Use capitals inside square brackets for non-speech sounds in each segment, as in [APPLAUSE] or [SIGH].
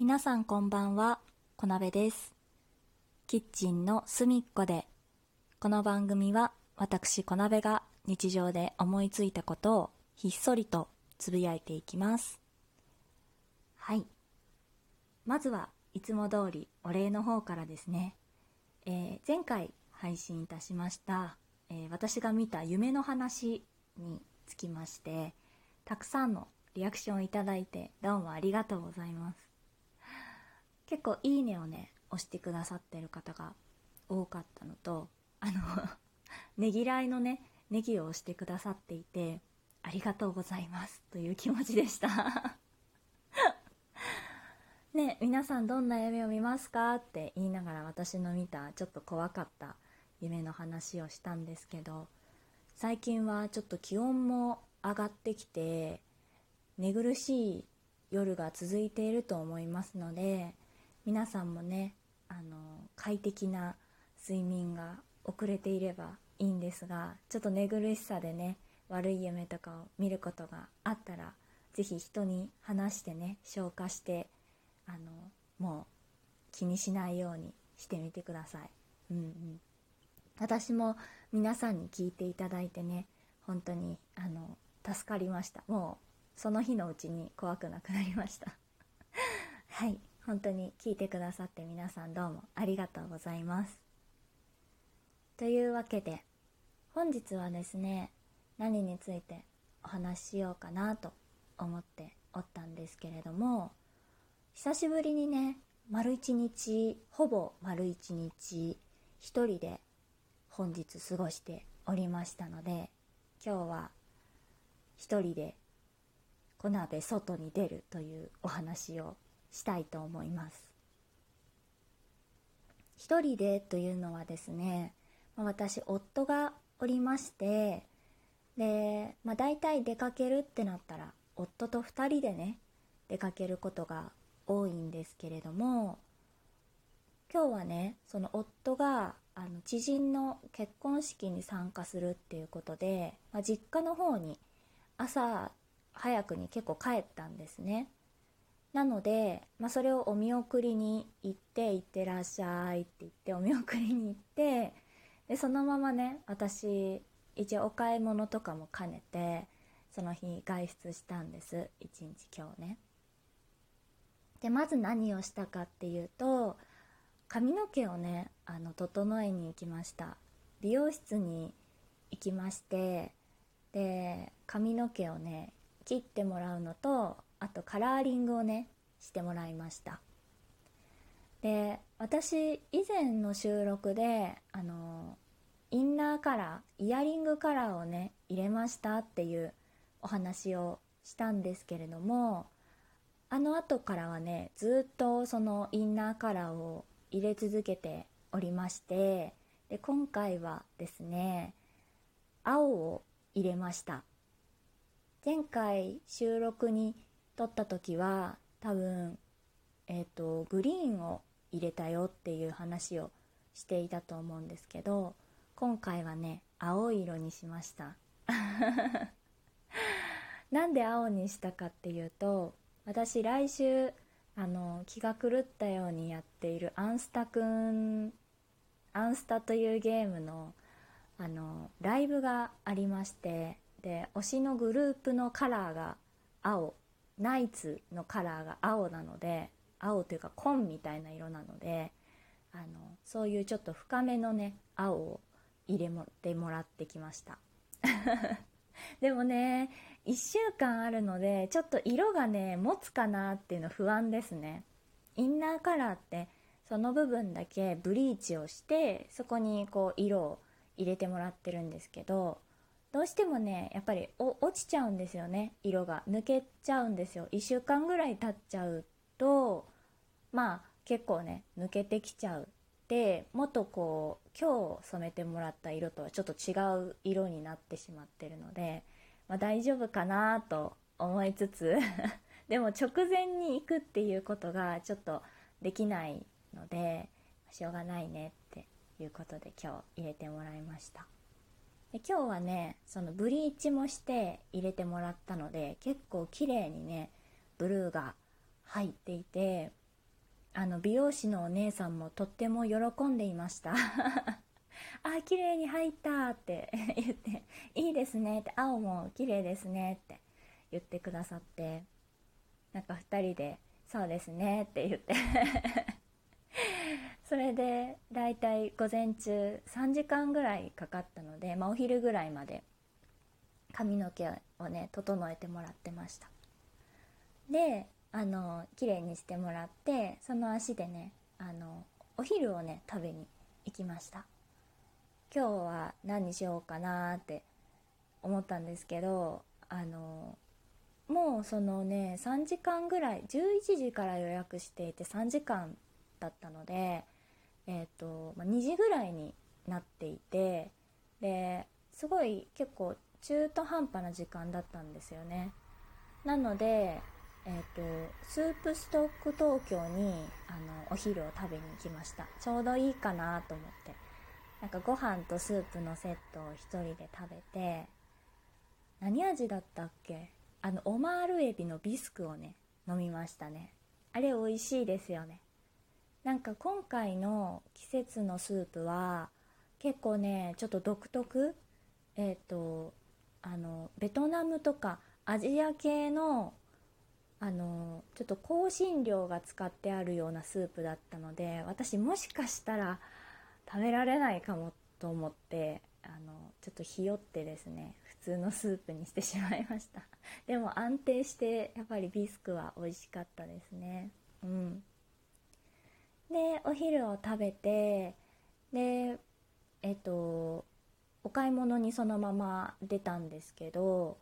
皆さんこんばんは、こなべです。キッチンの隅っこで、この番組は私こなべが日常で思いついたことをひっそりとつぶやいていきます。はい。まずはいつも通りお礼の方からですね。えー前回配信いたしました、えー私が見た夢の話につきまして、たくさんのリアクションをいただいてどうもありがとうございます。結構いいねをね、押してくださってる方が多かったのと、あの、[LAUGHS] ねぎらいのね、ネギを押してくださっていて、ありがとうございますという気持ちでした。[LAUGHS] ね、皆さんどんな夢を見ますかって言いながら私の見たちょっと怖かった夢の話をしたんですけど、最近はちょっと気温も上がってきて、寝苦しい夜が続いていると思いますので、皆さんもね、あの、快適な睡眠が遅れていればいいんですが、ちょっと寝苦しさでね、悪い夢とかを見ることがあったら、ぜひ人に話してね、消化して、あの、もう気にしないようにしてみてください。うんうん。私も皆さんに聞いていただいてね、本当に、あの、助かりました。もう、その日のうちに怖くなくなりました。[LAUGHS] はい。本当に聞いてくださって皆さんどうもありがとうございます。というわけで、本日はですね、何についてお話ししようかなと思っておったんですけれども、久しぶりにね、丸一日、ほぼ丸一日、一人で本日過ごしておりましたので、今日は一人で小鍋外に出るというお話をしたいと思います。一人でというのはですね、私、夫がおりまして、で、まあ大体出かけるってなったら、夫と二人でね、出かけることが多いんですけれども、今日はね、その夫が、あの、知人の結婚式に参加するっていうことで、まあ、実家の方に朝早くに結構帰ったんですね。なので、まあ、それをお見送りに行って、行ってらっしゃいって言って、お見送りに行って、で、そのままね、私、一応お買い物とかも兼ねて、その日外出したんです。一日今日ね。で、まず何をしたかっていうと、髪の毛をね、あの、整えに行きました。美容室に行きまして、で、髪の毛をね、切ってもらうのと、あとカラーリングをね、してもらいました。で、私、以前の収録で、あの、インナーカラー、イヤリングカラーをね、入れましたっていうお話をしたんですけれども、あの後からはね、ずっとそのインナーカラーを入れ続けておりまして、で、今回はですね、青を入れました。前回収録に撮った時は多分、えっ、と、グリーンを入れたよっていう話をしていたと思うんですけど、今回はね、青い色にしました。[LAUGHS] なんで青にしたかっていうと、私来週、あの、気が狂ったようにやっているアンスタくん、アンスタというゲームの、あの、ライブがありまして、で、推しのグループのカラーが青、ナイツのカラーが青なので、青というか紺みたいな色なので、あの、そういうちょっと深めのね、青を入れもってもらってきました。[LAUGHS] でもね、一週間あるので、ちょっと色がね、持つかなっていうの不安ですね。インナーカラーって、その部分だけブリーチをして、そこにこう色を入れてもらってるんですけど、どうしてもね、やっぱり落ちちゃうんですよね、色が。抜けちゃうんですよ。一週間ぐらい経っちゃうと、まあ結構ね、抜けてきちゃう。で、もっとこう、今日染めてもらった色とはちょっと違う色になってしまってるので、まあ大丈夫かなと思いつつ、[LAUGHS] でも直前に行くっていうことがちょっとできないので、しょうがないねっていうことで今日入れてもらいました。で今日はね、そのブリーチもして入れてもらったので、結構綺麗にね、ブルーが入っていて、あの美容師のお姉さんもとっても喜んでいました。[LAUGHS] あ綺麗に入ったって [LAUGHS] 言っていいですねって青も綺麗ですねって言ってくださってなんか2人でそうですねって言って。それでだいたい午前中3時間ぐらいかかったので、まあ、お昼ぐらいまで髪の毛をね整えてもらってました。であの綺麗にしてもらってその足でねあのお昼をね食べに行きました。今日は何にしようかなって思ったんですけどあのもうそのね3時間ぐらい11時から予約していて3時間だったのでえ、ー、と、ま2時ぐらいになっていてですごい結構中途半端な時間だったんですよね。なのでえーと、スープストック東京にあのお昼を食べに行きました。ちょうどいいかなと思って。なんかご飯とスープのセットを1人で食べて何味だったっけ？あのオマールエビのビスクをね飲みましたね。あれ美味しいですよね。なんか今回の季節のスープは結構ねちょっと独特。えっ、ー、とあのベトナムとかアジア系のあのちょっと香辛料が使ってあるようなスープだったので私もしかしたら食べられないかもと思ってあのちょっとひよってですね普通のスープにしてしまいました。でも安定してやっぱりビスクは美味しかったですね。うん。でお昼を食べてでえっとお買い物にそのまま出たんですけど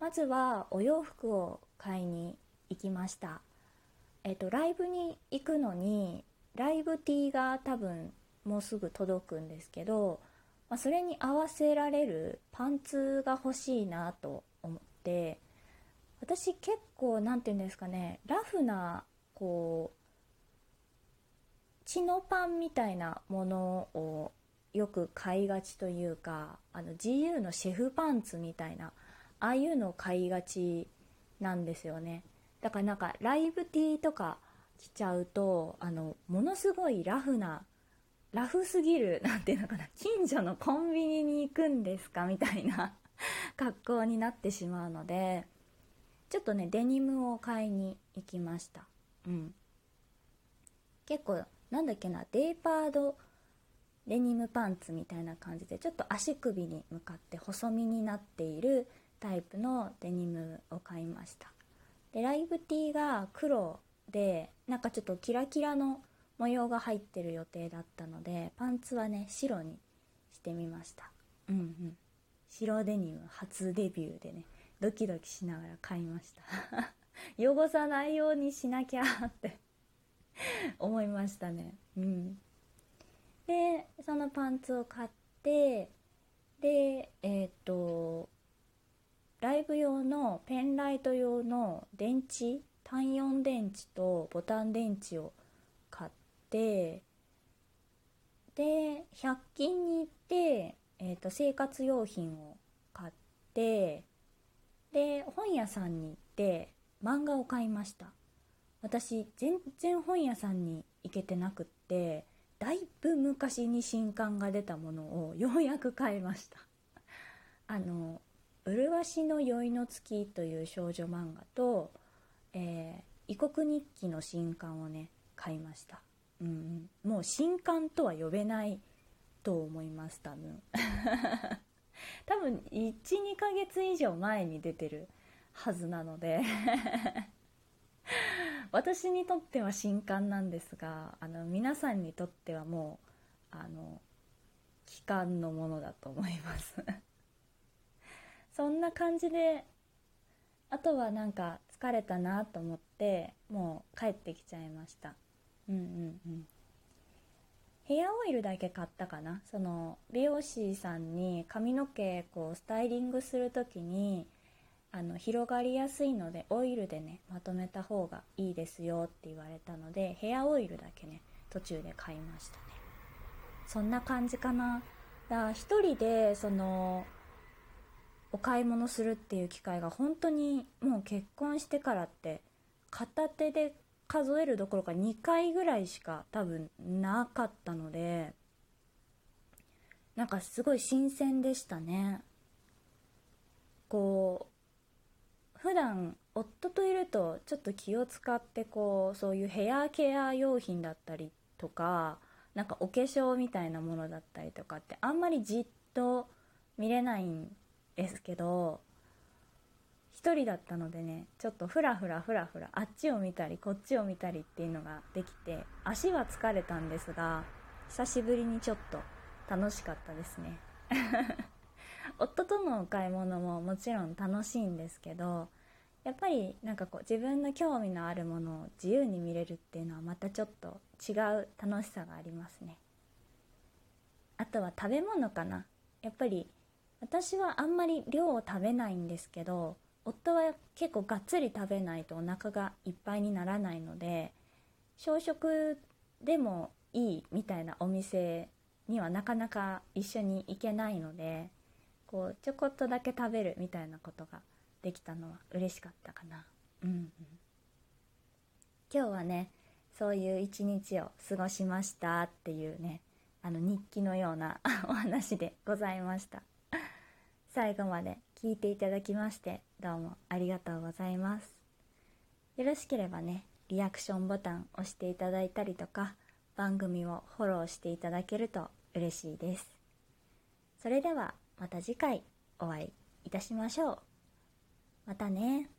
まずはお洋服を買いに行きました。えっ、とライブに行くのにライブ T が多分もうすぐ届くんですけど、まあ、それに合わせられるパンツが欲しいなと思って私結構何て言うんですかねラフなこうチノパンみたいなものをよく買いがちというかあの GU のシェフパンツみたいなああいうのを買いがちなんですよね。だからなんかライブ T とか着ちゃうとあのものすごいラフなラフすぎるなんていうのかな近所のコンビニに行くんですかみたいな [LAUGHS] 格好になってしまうのでちょっとねデニムを買いに行きました。うん。結構なんだっけなデーパードデニムパンツみたいな感じでちょっと足首に向かって細身になっているタイプのデニムを買いました。でライブ T が黒でなんかちょっとキラキラの模様が入ってる予定だったのでパンツはね白にしてみました。うんうん。白デニム初デビューでねドキドキしながら買いました。[LAUGHS] 汚さないようにしなきゃって。[LAUGHS] 思いましたね。うん。でそのパンツを買ってでえっ、とライブ用のペンライト用の電池単4電池とボタン電池を買ってで100均に行って、えーと、生活用品を買ってで本屋さんに行って漫画を買いました。私全然本屋さんに行けてなくってだいぶ昔に新刊が出たものをようやく買いました。[LAUGHS] あの麗しの宵の月という少女漫画と、えー、異国日記の新刊をね買いました、うん、もう新刊とは呼べないと思います多分。[LAUGHS] 多分12ヶ月以上前に出てるはずなので。[LAUGHS] [LAUGHS] 私にとっては新刊なんですがあの皆さんにとってはもうあの期間のものだと思います。[LAUGHS] そんな感じであとはなんか疲れたなと思ってもう帰ってきちゃいました。うんうんうん。ヘアオイルだけ買ったかな。その美容師さんに髪の毛こうスタイリングする時にあの広がりやすいのでオイルでねまとめた方がいいですよって言われたのでヘアオイルだけね途中で買いましたね。そんな感じかな。だから一人でそのお買い物するっていう機会が本当にもう結婚してからって片手で数えるどころか2回ぐらいしか多分なかったのでなんかすごい新鮮でしたね。こう普段夫といるとちょっと気を使ってこうそういうヘアケア用品だったりとかなんかお化粧みたいなものだったりとかってあんまりじっと見れないんですけど1人だったのでねちょっとふらふらふらふらあっちを見たりこっちを見たりっていうのができて足は疲れたんですが久しぶりにちょっと楽しかったですね。夫とのお買い物ももちろん楽しいんですけどやっぱりなんかこう自分の興味のあるものを自由に見れるっていうのはまたちょっと違う楽しさがありますね。あとは食べ物かな。やっぱり私はあんまり量を食べないんですけど夫は結構がっつり食べないとお腹がいっぱいにならないので小食でもいいみたいなお店にはなかなか一緒に行けないのでこうちょこっとだけ食べるみたいなことができたのは嬉しかったかな。うん、うん、今日はねそういう一日を過ごしましたっていうねあの日記のような [LAUGHS] お話でございました。最後まで聞いていただきましてどうもありがとうございます。よろしければねリアクションボタン押していただいたりとか番組をフォローしていただけると嬉しいです。それではまた次回お会いいたしましょう。またね。